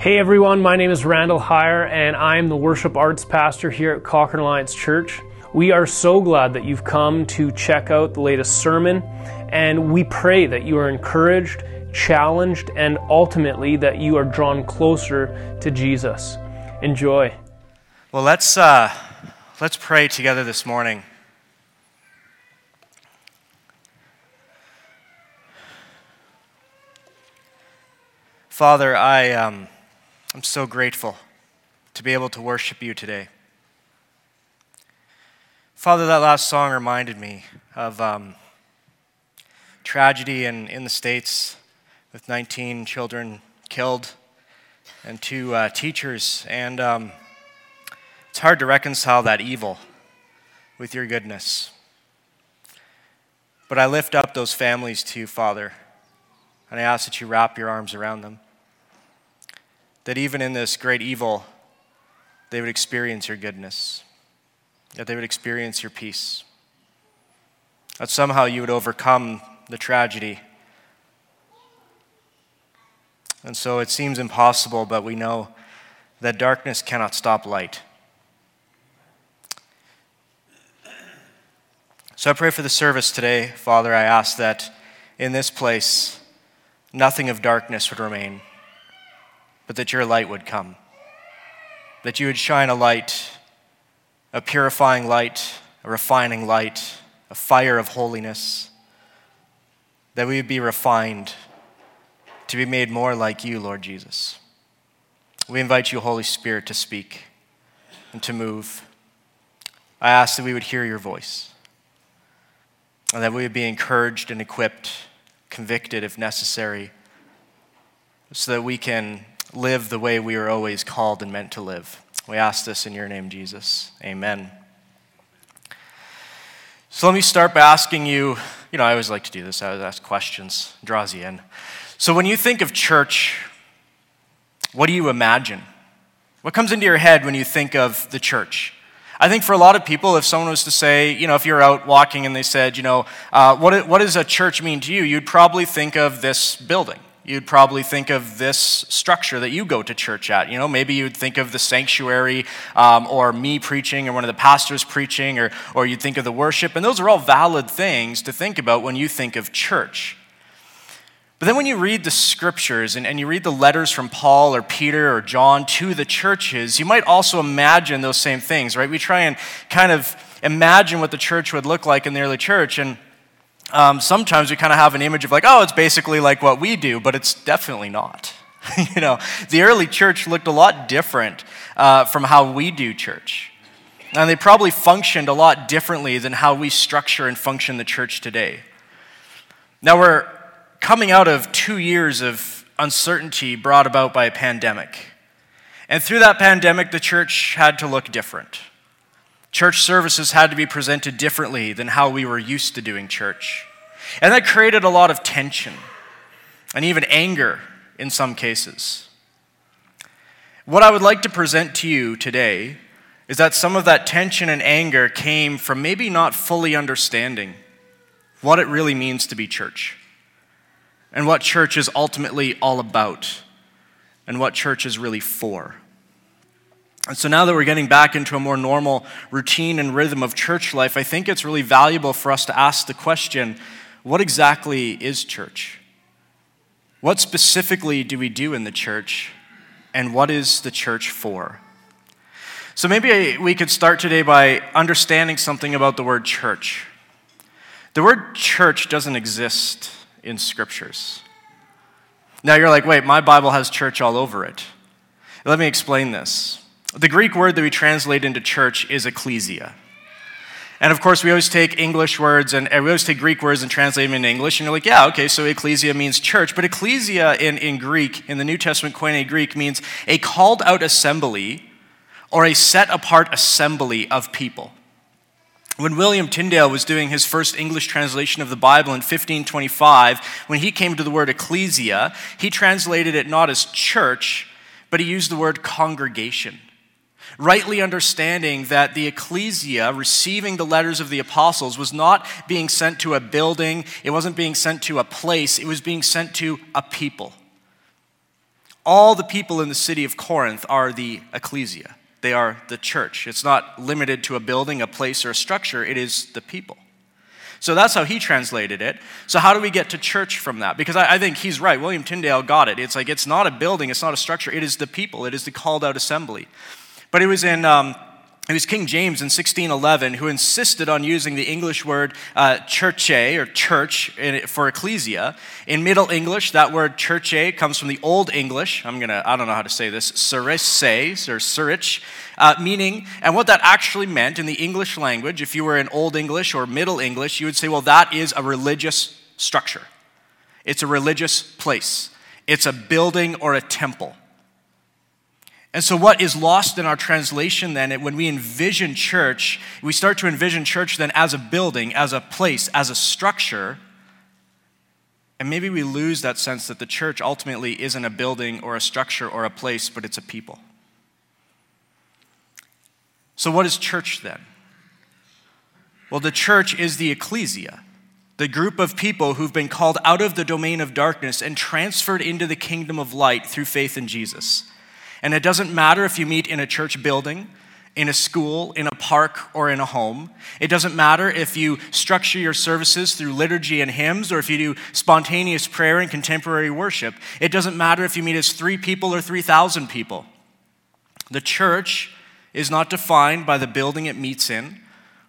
Hey everyone, my name is Randall Heyer, and I'm the worship arts pastor here at Cochrane Alliance Church. We are so glad that you've come to check out the latest sermon, and we pray that you are encouraged, challenged, and ultimately that you are drawn closer to Jesus. Enjoy. Well, let's, uh, let's pray together this morning. Father, I, um, I'm so grateful to be able to worship you today. Father, that last song reminded me of um, tragedy in, in the States with 19 children killed and two uh, teachers. And um, it's hard to reconcile that evil with your goodness. But I lift up those families to you, Father, and I ask that you wrap your arms around them that even in this great evil, they would experience your goodness, that they would experience your peace, that somehow you would overcome the tragedy. And so it seems impossible, but we know that darkness cannot stop light. So I pray for the service today, Father. I ask that in this place, nothing of darkness would remain but that your light would come. That you would shine a light, a purifying light, a refining light, a fire of holiness. That we would be refined to be made more like you, Lord Jesus. We invite you, Holy Spirit, to speak and to move. I ask that we would hear your voice and that we would be encouraged and equipped, convicted if necessary, so that we can live the way we are always called and meant to live. We ask this in your name, Jesus. Amen. So let me start by asking you you know, I always like to do this, I always ask questions, draws you in. So when you think of church, what do you imagine? What comes into your head when you think of the church? I think for a lot of people, if someone was to say, you know, if you're out walking and they said, you know, uh, what, what does a church mean to you? You'd probably think of this building you'd probably think of this structure that you go to church at. You know, maybe you'd think of the sanctuary um, or me preaching or one of the pastors preaching or, or you'd think of the worship. And those are all valid things to think about when you think of church. But then when you read the scriptures and, and you read the letters from Paul or Peter or John to the churches, you might also imagine those same things, right? We try and kind of imagine what the church would look like in the early church. And um, sometimes we kind of have an image of like, oh, it's basically like what we do, but it's definitely not. you know, the early church looked a lot different uh, from how we do church. And they probably functioned a lot differently than how we structure and function the church today. Now we're coming out of two years of uncertainty brought about by a pandemic. And through that pandemic, the church had to look different. Church services had to be presented differently than how we were used to doing church. And that created a lot of tension and even anger in some cases. What I would like to present to you today is that some of that tension and anger came from maybe not fully understanding what it really means to be church and what church is ultimately all about and what church is really for. And so now that we're getting back into a more normal routine and rhythm of church life, I think it's really valuable for us to ask the question what exactly is church? What specifically do we do in the church? And what is the church for? So maybe we could start today by understanding something about the word church. The word church doesn't exist in scriptures. Now you're like, wait, my Bible has church all over it. Let me explain this. The Greek word that we translate into church is ecclesia. And of course, we always take English words and we always take Greek words and translate them into English. And you're like, yeah, okay, so ecclesia means church. But ecclesia in, in Greek, in the New Testament Koine Greek, means a called out assembly or a set apart assembly of people. When William Tyndale was doing his first English translation of the Bible in 1525, when he came to the word ecclesia, he translated it not as church, but he used the word congregation rightly understanding that the ecclesia receiving the letters of the apostles was not being sent to a building, it wasn't being sent to a place, it was being sent to a people. All the people in the city of Corinth are the ecclesia, they are the church. It's not limited to a building, a place, or a structure, it is the people. So that's how he translated it. So, how do we get to church from that? Because I, I, think he's right. William Tyndale got it. It's like it's not a building, it's not a structure, it is the people, it is the called out assembly. But it was in. Um, it was King James in 1611 who insisted on using the English word uh, churche or church in, for ecclesia. In Middle English, that word churche comes from the Old English. I'm gonna, I don't know how to say this, surisse or surich, uh, meaning, and what that actually meant in the English language, if you were in Old English or Middle English, you would say, well, that is a religious structure. It's a religious place. It's a building or a temple. And so, what is lost in our translation then, when we envision church, we start to envision church then as a building, as a place, as a structure. And maybe we lose that sense that the church ultimately isn't a building or a structure or a place, but it's a people. So, what is church then? Well, the church is the ecclesia, the group of people who've been called out of the domain of darkness and transferred into the kingdom of light through faith in Jesus. And it doesn't matter if you meet in a church building, in a school, in a park, or in a home. It doesn't matter if you structure your services through liturgy and hymns or if you do spontaneous prayer and contemporary worship. It doesn't matter if you meet as three people or 3,000 people. The church is not defined by the building it meets in,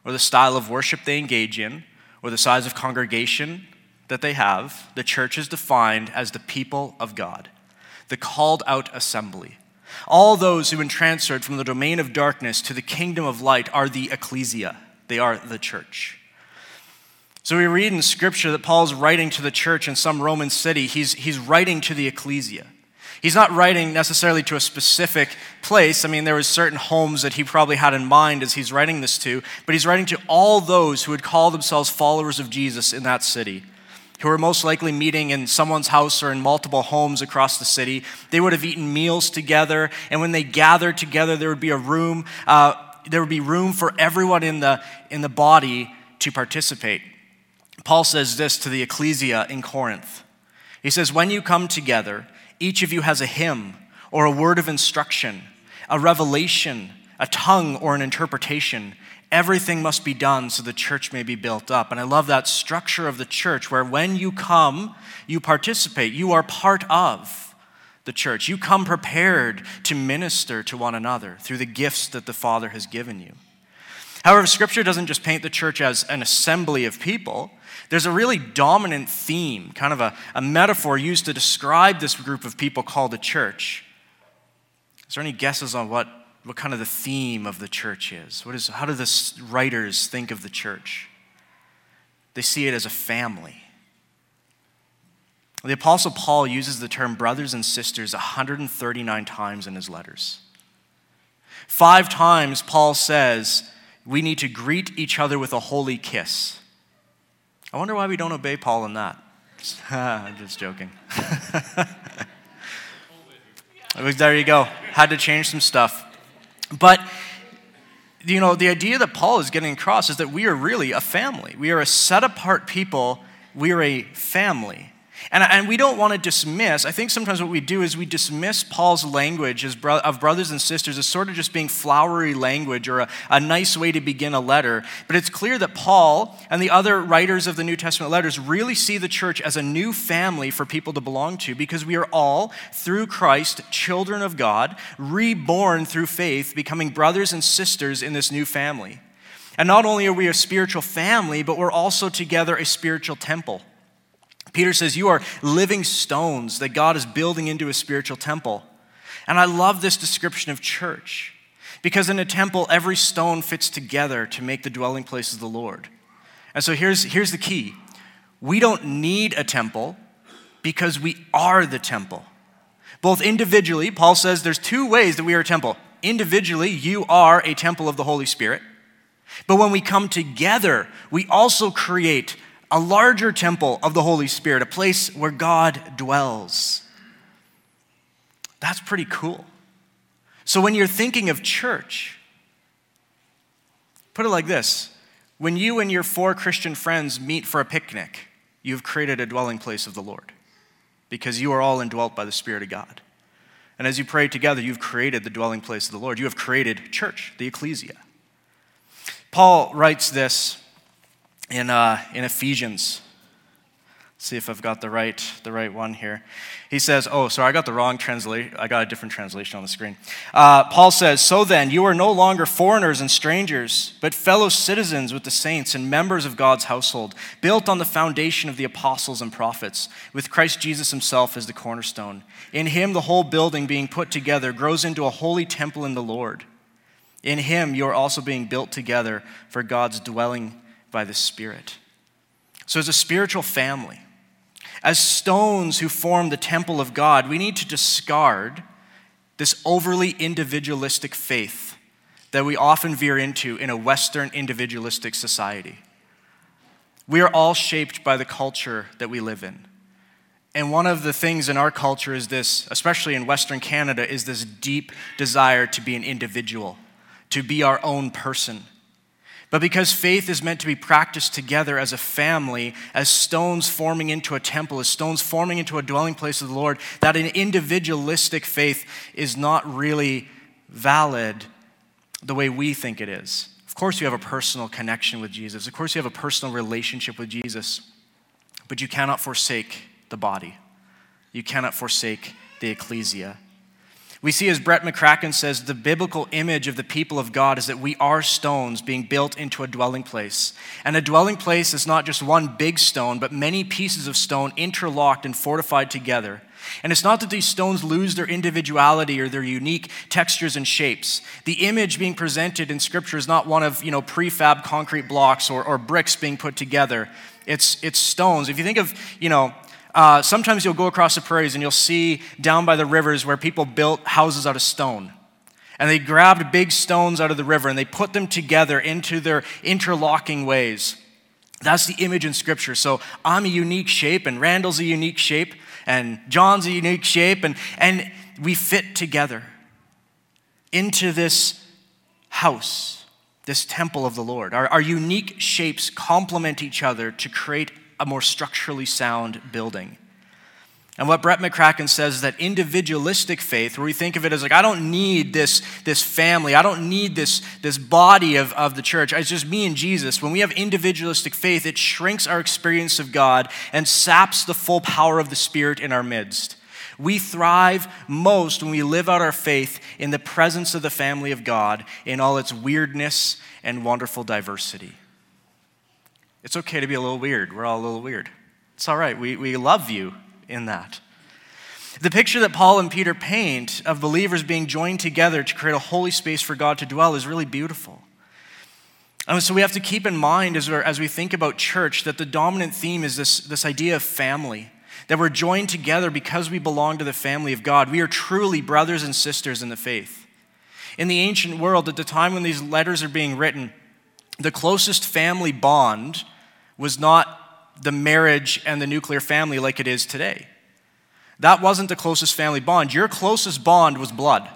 or the style of worship they engage in, or the size of congregation that they have. The church is defined as the people of God, the called out assembly. All those who've been transferred from the domain of darkness to the kingdom of light are the ecclesia, they are the church. So we read in scripture that Paul's writing to the church in some Roman city. He's, he's writing to the ecclesia. He's not writing necessarily to a specific place. I mean, there was certain homes that he probably had in mind as he's writing this to, but he's writing to all those who would call themselves followers of Jesus in that city who were most likely meeting in someone's house or in multiple homes across the city. They would have eaten meals together, and when they gathered together, there would be a room. Uh, there would be room for everyone in the in the body to participate. Paul says this to the ecclesia in Corinth. He says, "When you come together, each of you has a hymn or a word of instruction, a revelation, a tongue or an interpretation." Everything must be done so the church may be built up. And I love that structure of the church where when you come, you participate, you are part of the church. You come prepared to minister to one another through the gifts that the Father has given you. However, Scripture doesn't just paint the church as an assembly of people. There's a really dominant theme, kind of a, a metaphor used to describe this group of people called the church. Is there any guesses on what what kind of the theme of the church is. What is how do the writers think of the church? They see it as a family. The Apostle Paul uses the term brothers and sisters 139 times in his letters. Five times, Paul says we need to greet each other with a holy kiss. I wonder why we don't obey Paul in that. Just joking. there you go. Had to change some stuff. But you know, the idea that Paul is getting across is that we are really a family. We are a set apart people. We are a family. And, and we don't want to dismiss, I think sometimes what we do is we dismiss Paul's language as bro- of brothers and sisters as sort of just being flowery language or a, a nice way to begin a letter. But it's clear that Paul and the other writers of the New Testament letters really see the church as a new family for people to belong to because we are all, through Christ, children of God, reborn through faith, becoming brothers and sisters in this new family. And not only are we a spiritual family, but we're also together a spiritual temple. Peter says, You are living stones that God is building into a spiritual temple. And I love this description of church because in a temple, every stone fits together to make the dwelling place of the Lord. And so here's, here's the key we don't need a temple because we are the temple. Both individually, Paul says there's two ways that we are a temple. Individually, you are a temple of the Holy Spirit. But when we come together, we also create a larger temple of the Holy Spirit, a place where God dwells. That's pretty cool. So when you're thinking of church, put it like this when you and your four Christian friends meet for a picnic, you've created a dwelling place of the Lord because you are all indwelt by the Spirit of God. And as you pray together, you've created the dwelling place of the Lord. You have created church, the ecclesia. Paul writes this in, uh, in Ephesians see if I've got the right, the right one here. He says, Oh, sorry, I got the wrong translation. I got a different translation on the screen. Uh, Paul says, So then, you are no longer foreigners and strangers, but fellow citizens with the saints and members of God's household, built on the foundation of the apostles and prophets, with Christ Jesus himself as the cornerstone. In him, the whole building being put together grows into a holy temple in the Lord. In him, you are also being built together for God's dwelling by the Spirit. So, as a spiritual family, as stones who form the temple of God, we need to discard this overly individualistic faith that we often veer into in a Western individualistic society. We are all shaped by the culture that we live in. And one of the things in our culture is this, especially in Western Canada, is this deep desire to be an individual, to be our own person. But because faith is meant to be practiced together as a family, as stones forming into a temple, as stones forming into a dwelling place of the Lord, that an individualistic faith is not really valid the way we think it is. Of course, you have a personal connection with Jesus. Of course, you have a personal relationship with Jesus. But you cannot forsake the body, you cannot forsake the ecclesia. We see, as Brett McCracken says, the biblical image of the people of God is that we are stones being built into a dwelling place. And a dwelling place is not just one big stone, but many pieces of stone interlocked and fortified together. And it's not that these stones lose their individuality or their unique textures and shapes. The image being presented in Scripture is not one of you know, prefab concrete blocks or, or bricks being put together. It's, it's stones. If you think of, you know, uh, sometimes you'll go across the prairies and you'll see down by the rivers where people built houses out of stone. And they grabbed big stones out of the river and they put them together into their interlocking ways. That's the image in Scripture. So I'm a unique shape, and Randall's a unique shape, and John's a unique shape, and, and we fit together into this house, this temple of the Lord. Our, our unique shapes complement each other to create a more structurally sound building. And what Brett McCracken says is that individualistic faith, where we think of it as like, I don't need this, this family, I don't need this, this body of, of the church, it's just me and Jesus. When we have individualistic faith, it shrinks our experience of God and saps the full power of the Spirit in our midst. We thrive most when we live out our faith in the presence of the family of God in all its weirdness and wonderful diversity. It's okay to be a little weird. We're all a little weird. It's all right. We, we love you in that. The picture that Paul and Peter paint of believers being joined together to create a holy space for God to dwell is really beautiful. And so we have to keep in mind as, as we think about church that the dominant theme is this, this idea of family, that we're joined together because we belong to the family of God. We are truly brothers and sisters in the faith. In the ancient world, at the time when these letters are being written, the closest family bond was not the marriage and the nuclear family like it is today. That wasn't the closest family bond. Your closest bond was blood,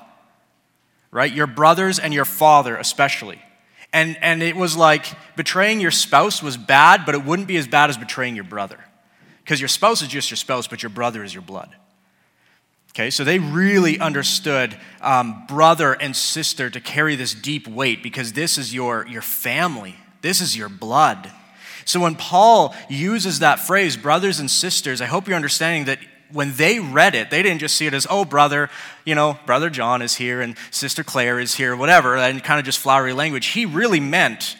right? Your brothers and your father, especially. And, and it was like betraying your spouse was bad, but it wouldn't be as bad as betraying your brother. Because your spouse is just your spouse, but your brother is your blood. Okay, so they really understood um, brother and sister to carry this deep weight because this is your, your family, this is your blood. So when Paul uses that phrase, brothers and sisters, I hope you're understanding that when they read it, they didn't just see it as, oh, brother, you know, brother John is here and sister Claire is here, whatever, and kind of just flowery language. He really meant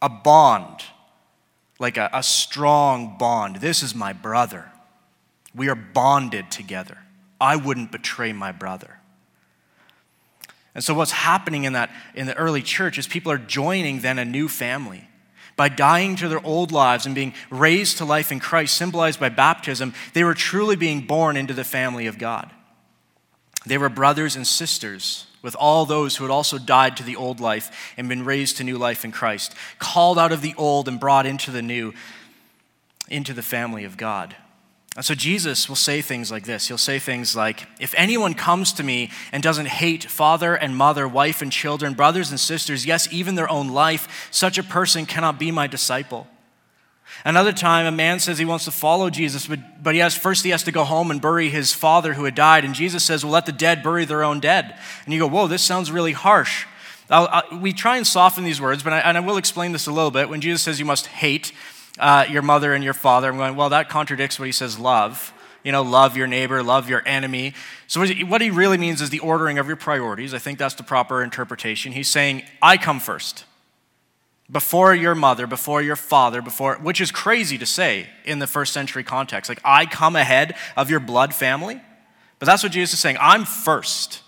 a bond, like a, a strong bond. This is my brother. We are bonded together. I wouldn't betray my brother. And so what's happening in that in the early church is people are joining then a new family. By dying to their old lives and being raised to life in Christ, symbolized by baptism, they were truly being born into the family of God. They were brothers and sisters with all those who had also died to the old life and been raised to new life in Christ, called out of the old and brought into the new, into the family of God. And so Jesus will say things like this. He'll say things like, If anyone comes to me and doesn't hate father and mother, wife and children, brothers and sisters, yes, even their own life, such a person cannot be my disciple. Another time, a man says he wants to follow Jesus, but, but he has, first he has to go home and bury his father who had died. And Jesus says, Well, let the dead bury their own dead. And you go, Whoa, this sounds really harsh. I'll, I'll, we try and soften these words, but I, and I will explain this a little bit. When Jesus says you must hate uh, your mother and your father, I'm going, Well, that contradicts what he says love. You know, love your neighbor, love your enemy. So, what he really means is the ordering of your priorities. I think that's the proper interpretation. He's saying, I come first before your mother, before your father, before, which is crazy to say in the first century context. Like, I come ahead of your blood family. But that's what Jesus is saying. I'm first.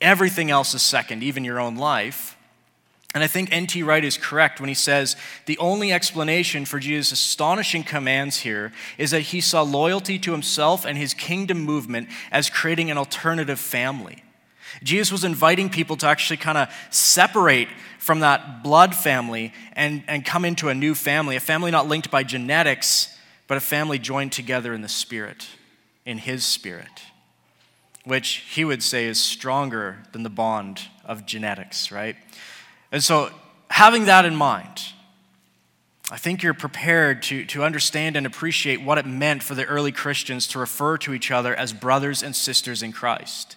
Everything else is second, even your own life. And I think N.T. Wright is correct when he says the only explanation for Jesus' astonishing commands here is that he saw loyalty to himself and his kingdom movement as creating an alternative family. Jesus was inviting people to actually kind of separate from that blood family and, and come into a new family, a family not linked by genetics, but a family joined together in the Spirit, in His Spirit, which he would say is stronger than the bond of genetics, right? And so, having that in mind, I think you're prepared to, to understand and appreciate what it meant for the early Christians to refer to each other as brothers and sisters in Christ.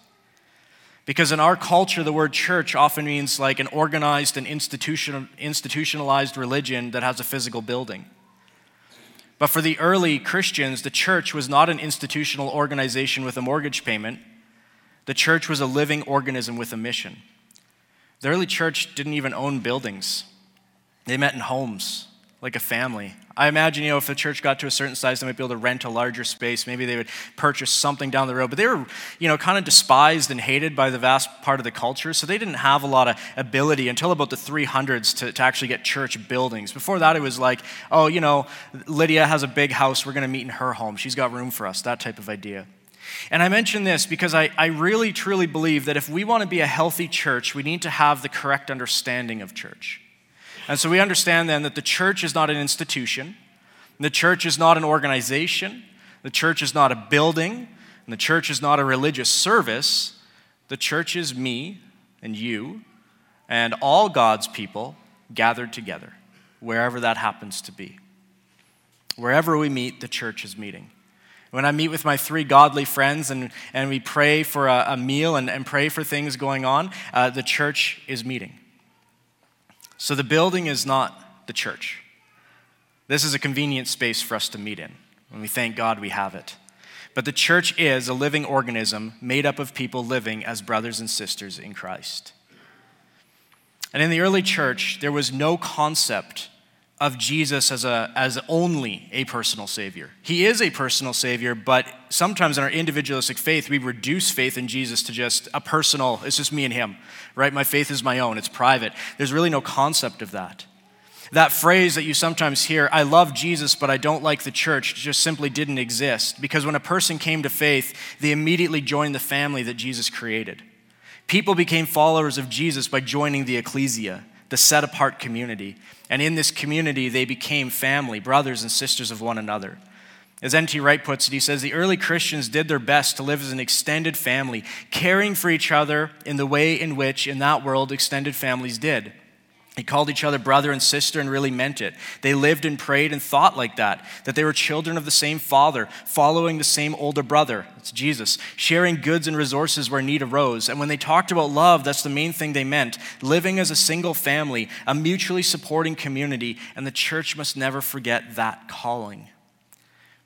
Because in our culture, the word church often means like an organized and institutional, institutionalized religion that has a physical building. But for the early Christians, the church was not an institutional organization with a mortgage payment. The church was a living organism with a mission. The early church didn't even own buildings, they met in homes like a family. I imagine, you know, if the church got to a certain size, they might be able to rent a larger space. Maybe they would purchase something down the road. But they were, you know, kind of despised and hated by the vast part of the culture. So they didn't have a lot of ability until about the 300s to, to actually get church buildings. Before that, it was like, oh, you know, Lydia has a big house. We're going to meet in her home. She's got room for us. That type of idea. And I mention this because I, I really, truly believe that if we want to be a healthy church, we need to have the correct understanding of church. And so we understand then that the church is not an institution, the church is not an organization, the church is not a building, and the church is not a religious service. The church is me and you and all God's people gathered together, wherever that happens to be. Wherever we meet, the church is meeting. When I meet with my three godly friends and, and we pray for a, a meal and, and pray for things going on, uh, the church is meeting. So the building is not the church. This is a convenient space for us to meet in. And we thank God we have it. But the church is a living organism made up of people living as brothers and sisters in Christ. And in the early church, there was no concept of Jesus as, a, as only a personal Savior. He is a personal Savior, but sometimes in our individualistic faith, we reduce faith in Jesus to just a personal, it's just me and Him, right? My faith is my own, it's private. There's really no concept of that. That phrase that you sometimes hear, I love Jesus, but I don't like the church, just simply didn't exist because when a person came to faith, they immediately joined the family that Jesus created. People became followers of Jesus by joining the ecclesia, the set apart community. And in this community, they became family, brothers and sisters of one another. As N.T. Wright puts it, he says the early Christians did their best to live as an extended family, caring for each other in the way in which, in that world, extended families did. He called each other brother and sister and really meant it. They lived and prayed and thought like that, that they were children of the same father, following the same older brother, that's Jesus, sharing goods and resources where need arose. And when they talked about love, that's the main thing they meant living as a single family, a mutually supporting community, and the church must never forget that calling.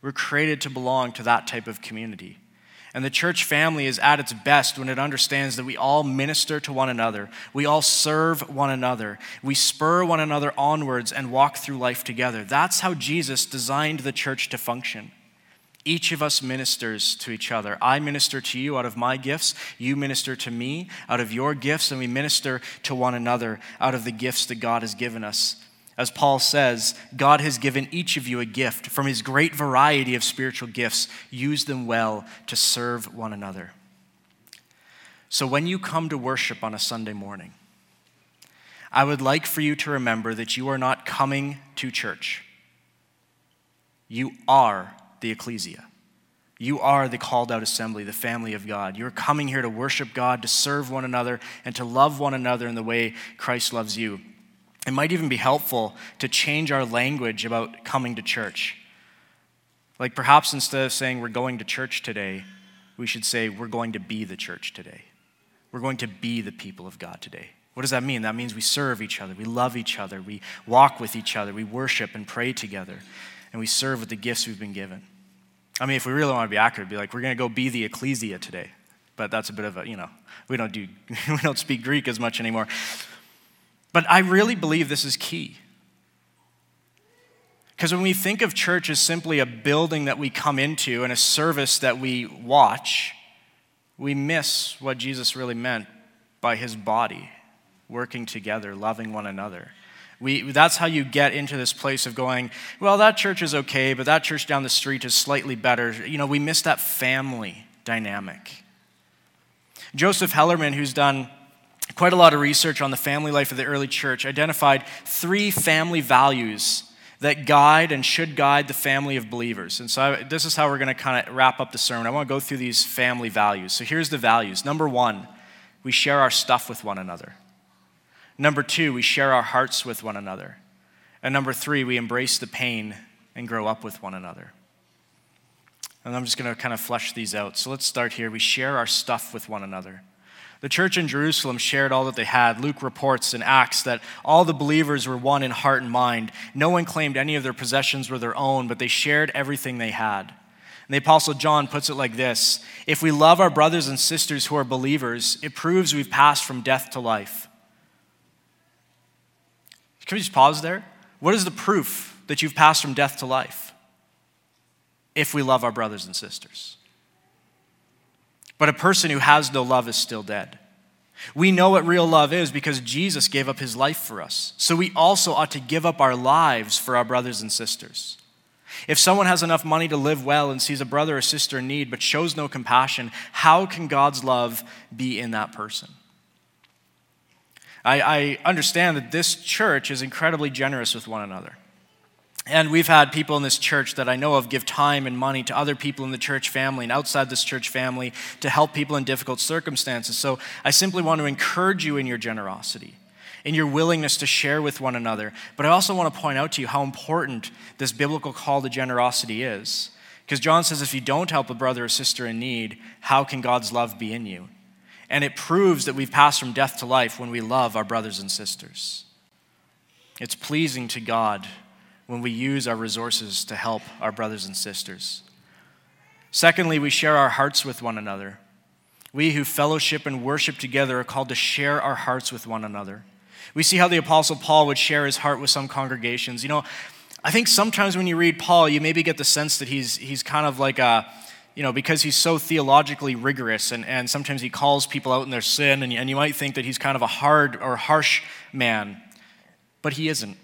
We're created to belong to that type of community. And the church family is at its best when it understands that we all minister to one another. We all serve one another. We spur one another onwards and walk through life together. That's how Jesus designed the church to function. Each of us ministers to each other. I minister to you out of my gifts. You minister to me out of your gifts, and we minister to one another out of the gifts that God has given us. As Paul says, God has given each of you a gift from his great variety of spiritual gifts. Use them well to serve one another. So when you come to worship on a Sunday morning, I would like for you to remember that you are not coming to church. You are the ecclesia. You are the called out assembly, the family of God. You're coming here to worship God, to serve one another, and to love one another in the way Christ loves you. It might even be helpful to change our language about coming to church. Like perhaps instead of saying we're going to church today, we should say we're going to be the church today. We're going to be the people of God today. What does that mean? That means we serve each other, we love each other, we walk with each other, we worship and pray together, and we serve with the gifts we've been given. I mean, if we really want to be accurate, be like, we're going to go be the ecclesia today. But that's a bit of a, you know, we don't do, we don't speak Greek as much anymore. But I really believe this is key. Because when we think of church as simply a building that we come into and a service that we watch, we miss what Jesus really meant by his body working together, loving one another. We, that's how you get into this place of going, well, that church is okay, but that church down the street is slightly better. You know, we miss that family dynamic. Joseph Hellerman, who's done quite a lot of research on the family life of the early church, identified three family values that guide and should guide the family of believers. And so I, this is how we're going to kind of wrap up the sermon. I want to go through these family values. So here's the values. Number one, we share our stuff with one another. Number two, we share our hearts with one another. And number three, we embrace the pain and grow up with one another. And I'm just going to kind of flesh these out. So let's start here. We share our stuff with one another. The church in Jerusalem shared all that they had. Luke reports in Acts that all the believers were one in heart and mind. No one claimed any of their possessions were their own, but they shared everything they had. And the Apostle John puts it like this If we love our brothers and sisters who are believers, it proves we've passed from death to life. Can we just pause there? What is the proof that you've passed from death to life? If we love our brothers and sisters. But a person who has no love is still dead. We know what real love is because Jesus gave up his life for us. So we also ought to give up our lives for our brothers and sisters. If someone has enough money to live well and sees a brother or sister in need but shows no compassion, how can God's love be in that person? I, I understand that this church is incredibly generous with one another. And we've had people in this church that I know of give time and money to other people in the church family and outside this church family to help people in difficult circumstances. So I simply want to encourage you in your generosity, in your willingness to share with one another. But I also want to point out to you how important this biblical call to generosity is. Because John says if you don't help a brother or sister in need, how can God's love be in you? And it proves that we've passed from death to life when we love our brothers and sisters. It's pleasing to God when we use our resources to help our brothers and sisters. Secondly, we share our hearts with one another. We who fellowship and worship together are called to share our hearts with one another. We see how the Apostle Paul would share his heart with some congregations. You know, I think sometimes when you read Paul, you maybe get the sense that he's, he's kind of like a, you know, because he's so theologically rigorous and, and sometimes he calls people out in their sin, and, and you might think that he's kind of a hard or harsh man, but he isn't.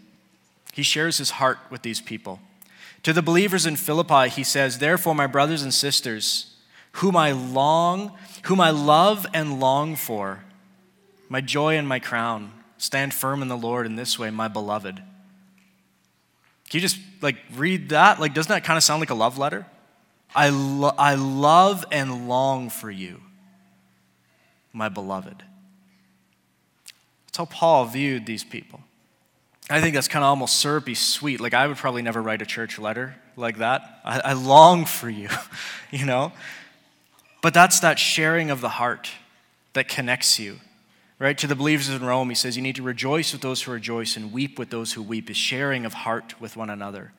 He shares his heart with these people. To the believers in Philippi, he says, Therefore, my brothers and sisters, whom I long, whom I love and long for, my joy and my crown, stand firm in the Lord in this way, my beloved. Can you just like read that? Like, doesn't that kind of sound like a love letter? I, lo- I love and long for you, my beloved. That's how Paul viewed these people. I think that's kind of almost syrupy sweet. Like, I would probably never write a church letter like that. I, I long for you, you know? But that's that sharing of the heart that connects you, right? To the believers in Rome, he says, You need to rejoice with those who rejoice and weep with those who weep, is sharing of heart with one another.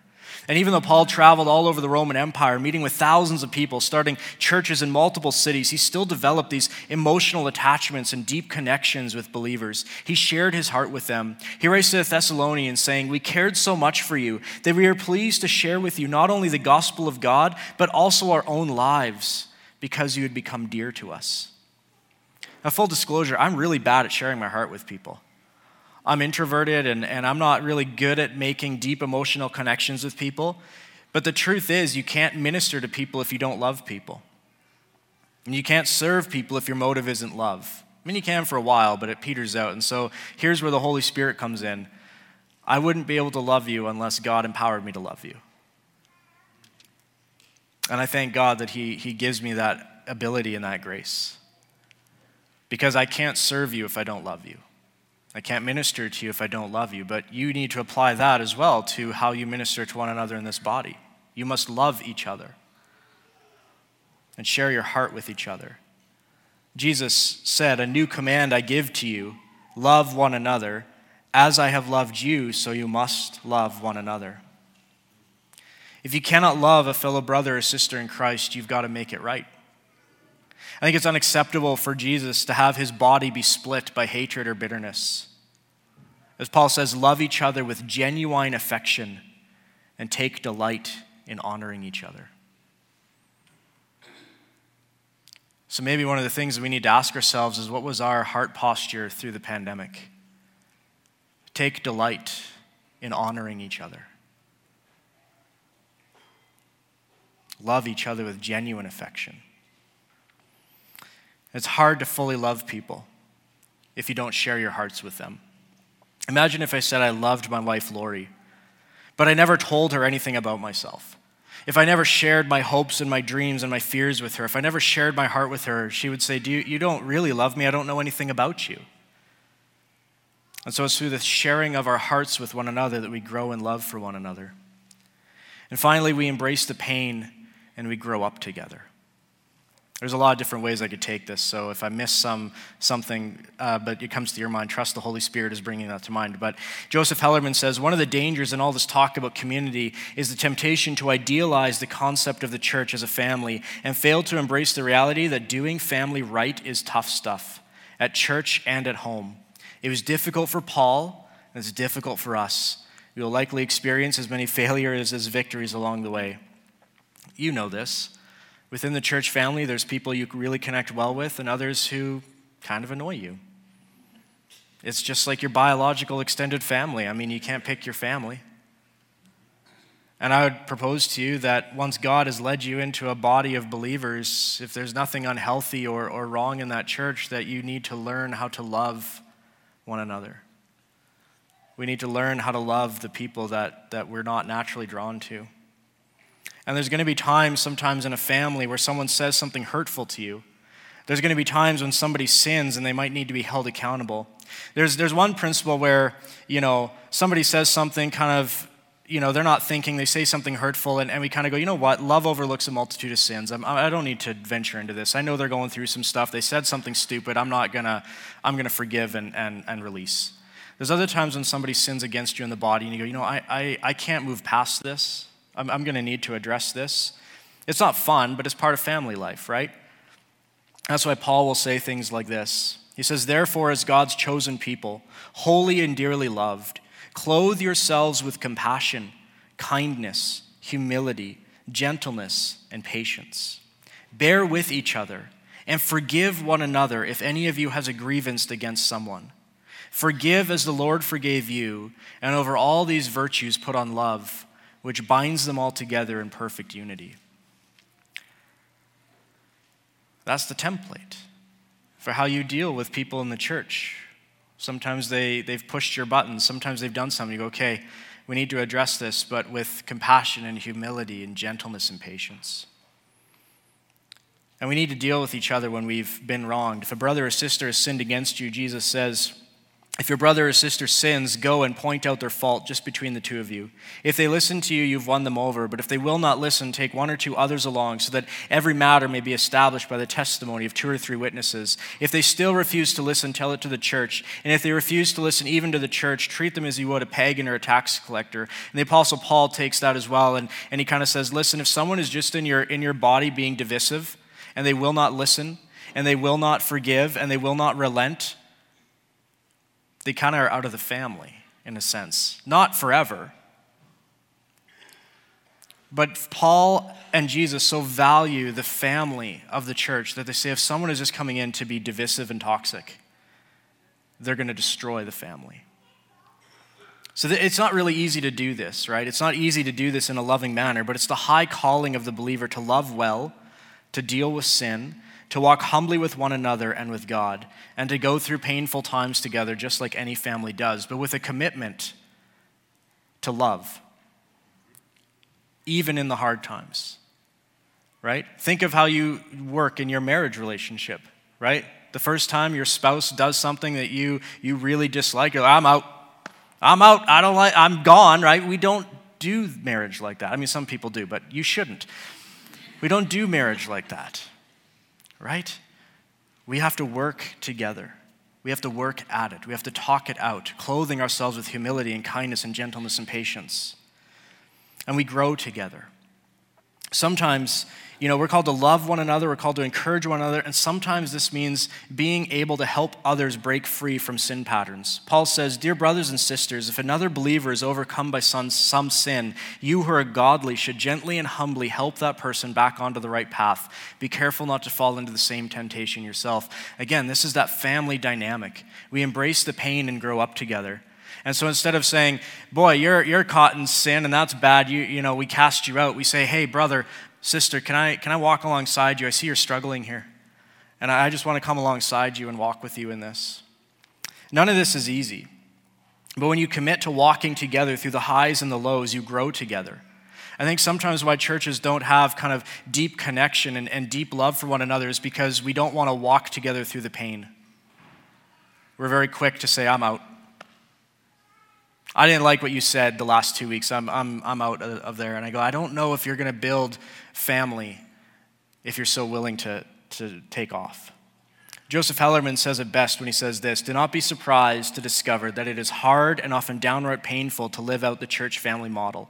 And even though Paul traveled all over the Roman Empire, meeting with thousands of people, starting churches in multiple cities, he still developed these emotional attachments and deep connections with believers. He shared his heart with them. He writes to the Thessalonians saying, We cared so much for you that we are pleased to share with you not only the gospel of God, but also our own lives because you had become dear to us. Now, full disclosure, I'm really bad at sharing my heart with people. I'm introverted and, and I'm not really good at making deep emotional connections with people. But the truth is, you can't minister to people if you don't love people. And you can't serve people if your motive isn't love. I mean, you can for a while, but it peters out. And so here's where the Holy Spirit comes in. I wouldn't be able to love you unless God empowered me to love you. And I thank God that He, he gives me that ability and that grace. Because I can't serve you if I don't love you. I can't minister to you if I don't love you, but you need to apply that as well to how you minister to one another in this body. You must love each other and share your heart with each other. Jesus said, A new command I give to you love one another. As I have loved you, so you must love one another. If you cannot love a fellow brother or sister in Christ, you've got to make it right. I think it's unacceptable for Jesus to have his body be split by hatred or bitterness. As Paul says, love each other with genuine affection and take delight in honoring each other. So, maybe one of the things we need to ask ourselves is what was our heart posture through the pandemic? Take delight in honoring each other. Love each other with genuine affection. It's hard to fully love people if you don't share your hearts with them. Imagine if I said I loved my wife, Lori, but I never told her anything about myself. If I never shared my hopes and my dreams and my fears with her, if I never shared my heart with her, she would say, Do you, you don't really love me? I don't know anything about you. And so it's through the sharing of our hearts with one another that we grow in love for one another. And finally, we embrace the pain and we grow up together. There's a lot of different ways I could take this. So if I miss some something, uh, but it comes to your mind, trust the Holy Spirit is bringing that to mind. But Joseph Hellerman says one of the dangers in all this talk about community is the temptation to idealize the concept of the church as a family and fail to embrace the reality that doing family right is tough stuff at church and at home. It was difficult for Paul, and it's difficult for us. We will likely experience as many failures as victories along the way. You know this. Within the church family, there's people you really connect well with, and others who kind of annoy you. It's just like your biological extended family. I mean, you can't pick your family. And I would propose to you that once God has led you into a body of believers, if there's nothing unhealthy or, or wrong in that church, that you need to learn how to love one another. We need to learn how to love the people that, that we're not naturally drawn to. And there's going to be times sometimes in a family where someone says something hurtful to you. There's going to be times when somebody sins and they might need to be held accountable. There's, there's one principle where, you know, somebody says something kind of, you know, they're not thinking, they say something hurtful, and, and we kind of go, you know what, love overlooks a multitude of sins. I'm, I don't need to venture into this. I know they're going through some stuff. They said something stupid. I'm not going to, I'm going to forgive and, and, and release. There's other times when somebody sins against you in the body and you go, you know, I, I, I can't move past this. I'm, I'm going to need to address this. It's not fun, but it's part of family life, right? That's why Paul will say things like this. He says, Therefore, as God's chosen people, holy and dearly loved, clothe yourselves with compassion, kindness, humility, gentleness, and patience. Bear with each other and forgive one another if any of you has a grievance against someone. Forgive as the Lord forgave you, and over all these virtues put on love which binds them all together in perfect unity. That's the template for how you deal with people in the church. Sometimes they, they've pushed your buttons, sometimes they've done something. You go, okay, we need to address this, but with compassion and humility and gentleness and patience. And we need to deal with each other when we've been wronged. If a brother or sister has sinned against you, Jesus says, if your brother or sister sins, go and point out their fault just between the two of you. If they listen to you, you've won them over. But if they will not listen, take one or two others along, so that every matter may be established by the testimony of two or three witnesses. If they still refuse to listen, tell it to the church. And if they refuse to listen even to the church, treat them as you would a pagan or a tax collector. And the Apostle Paul takes that as well, and, and he kind of says, Listen, if someone is just in your, in your body being divisive, and they will not listen, and they will not forgive, and they will not relent, they kind of are out of the family in a sense. Not forever. But Paul and Jesus so value the family of the church that they say if someone is just coming in to be divisive and toxic, they're going to destroy the family. So it's not really easy to do this, right? It's not easy to do this in a loving manner, but it's the high calling of the believer to love well, to deal with sin, to walk humbly with one another and with God, and to go through painful times together just like any family does, but with a commitment to love, even in the hard times. Right? Think of how you work in your marriage relationship, right? The first time your spouse does something that you, you really dislike, you're like, I'm out. I'm out. I don't like, I'm gone, right? We don't do marriage like that. I mean, some people do, but you shouldn't. We don't do marriage like that, right? We have to work together. We have to work at it. We have to talk it out, clothing ourselves with humility and kindness and gentleness and patience. And we grow together. Sometimes you know, we're called to love one another, we're called to encourage one another, and sometimes this means being able to help others break free from sin patterns. Paul says, Dear brothers and sisters, if another believer is overcome by some, some sin, you who are godly should gently and humbly help that person back onto the right path. Be careful not to fall into the same temptation yourself. Again, this is that family dynamic. We embrace the pain and grow up together. And so instead of saying, boy, you're, you're caught in sin and that's bad, you, you know, we cast you out, we say, hey, brother, Sister, can I, can I walk alongside you? I see you're struggling here. And I just want to come alongside you and walk with you in this. None of this is easy. But when you commit to walking together through the highs and the lows, you grow together. I think sometimes why churches don't have kind of deep connection and, and deep love for one another is because we don't want to walk together through the pain. We're very quick to say, I'm out. I didn't like what you said the last two weeks. I'm, I'm, I'm out of there. And I go, I don't know if you're going to build family if you're so willing to, to take off. Joseph Hellerman says it best when he says this Do not be surprised to discover that it is hard and often downright painful to live out the church family model.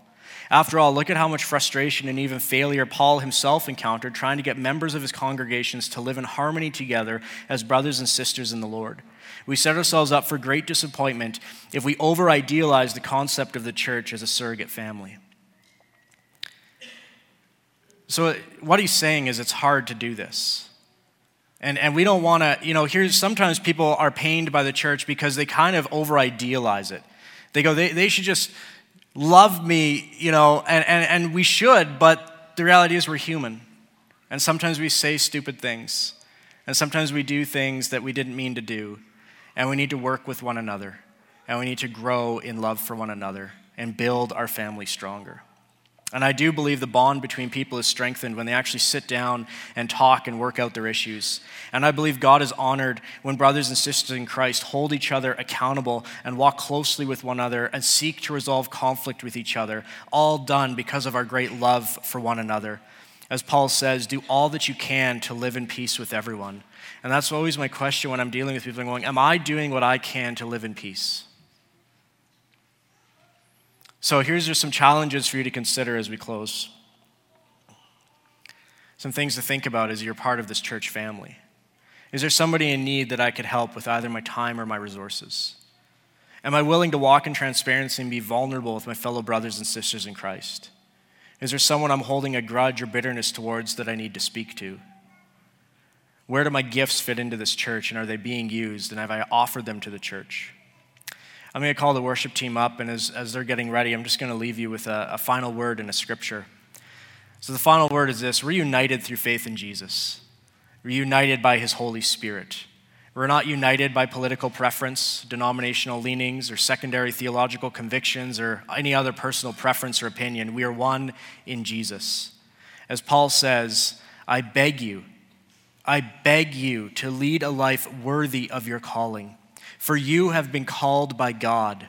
After all, look at how much frustration and even failure Paul himself encountered trying to get members of his congregations to live in harmony together as brothers and sisters in the Lord. We set ourselves up for great disappointment if we over idealize the concept of the church as a surrogate family. So, what he's saying is it's hard to do this. And, and we don't want to, you know, here's sometimes people are pained by the church because they kind of over idealize it. They go, they, they should just love me, you know, and, and, and we should, but the reality is we're human. And sometimes we say stupid things. And sometimes we do things that we didn't mean to do and we need to work with one another, and we need to grow in love for one another and build our family stronger. And I do believe the bond between people is strengthened when they actually sit down and talk and work out their issues. And I believe God is honored when brothers and sisters in Christ hold each other accountable and walk closely with one another and seek to resolve conflict with each other, all done because of our great love for one another. As Paul says, do all that you can to live in peace with everyone. And that's always my question when I'm dealing with people. I'm going, Am I doing what I can to live in peace? So here's just some challenges for you to consider as we close. Some things to think about as you're part of this church family. Is there somebody in need that I could help with either my time or my resources? Am I willing to walk in transparency and be vulnerable with my fellow brothers and sisters in Christ? Is there someone I'm holding a grudge or bitterness towards that I need to speak to? Where do my gifts fit into this church and are they being used? And have I offered them to the church? I'm going to call the worship team up, and as, as they're getting ready, I'm just going to leave you with a, a final word in a scripture. So the final word is this We're united through faith in Jesus, we're united by his Holy Spirit. We're not united by political preference, denominational leanings, or secondary theological convictions, or any other personal preference or opinion. We are one in Jesus. As Paul says, I beg you, I beg you to lead a life worthy of your calling. For you have been called by God.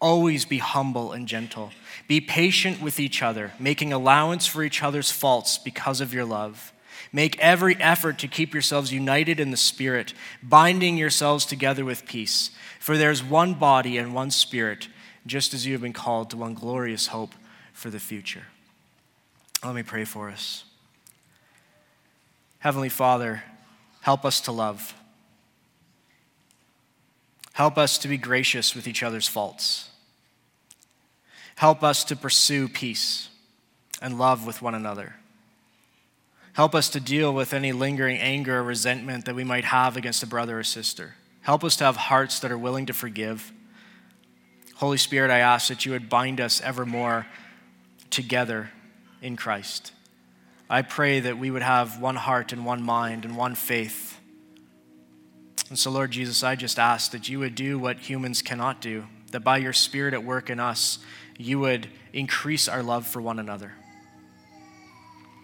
Always be humble and gentle. Be patient with each other, making allowance for each other's faults because of your love. Make every effort to keep yourselves united in the Spirit, binding yourselves together with peace. For there is one body and one Spirit, just as you have been called to one glorious hope for the future. Let me pray for us. Heavenly Father, help us to love. Help us to be gracious with each other's faults. Help us to pursue peace and love with one another. Help us to deal with any lingering anger or resentment that we might have against a brother or sister. Help us to have hearts that are willing to forgive. Holy Spirit, I ask that you would bind us evermore together in Christ. I pray that we would have one heart and one mind and one faith. And so, Lord Jesus, I just ask that you would do what humans cannot do, that by your Spirit at work in us, you would increase our love for one another,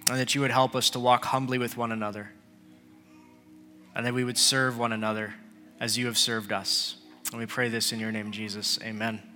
and that you would help us to walk humbly with one another, and that we would serve one another as you have served us. And we pray this in your name, Jesus. Amen.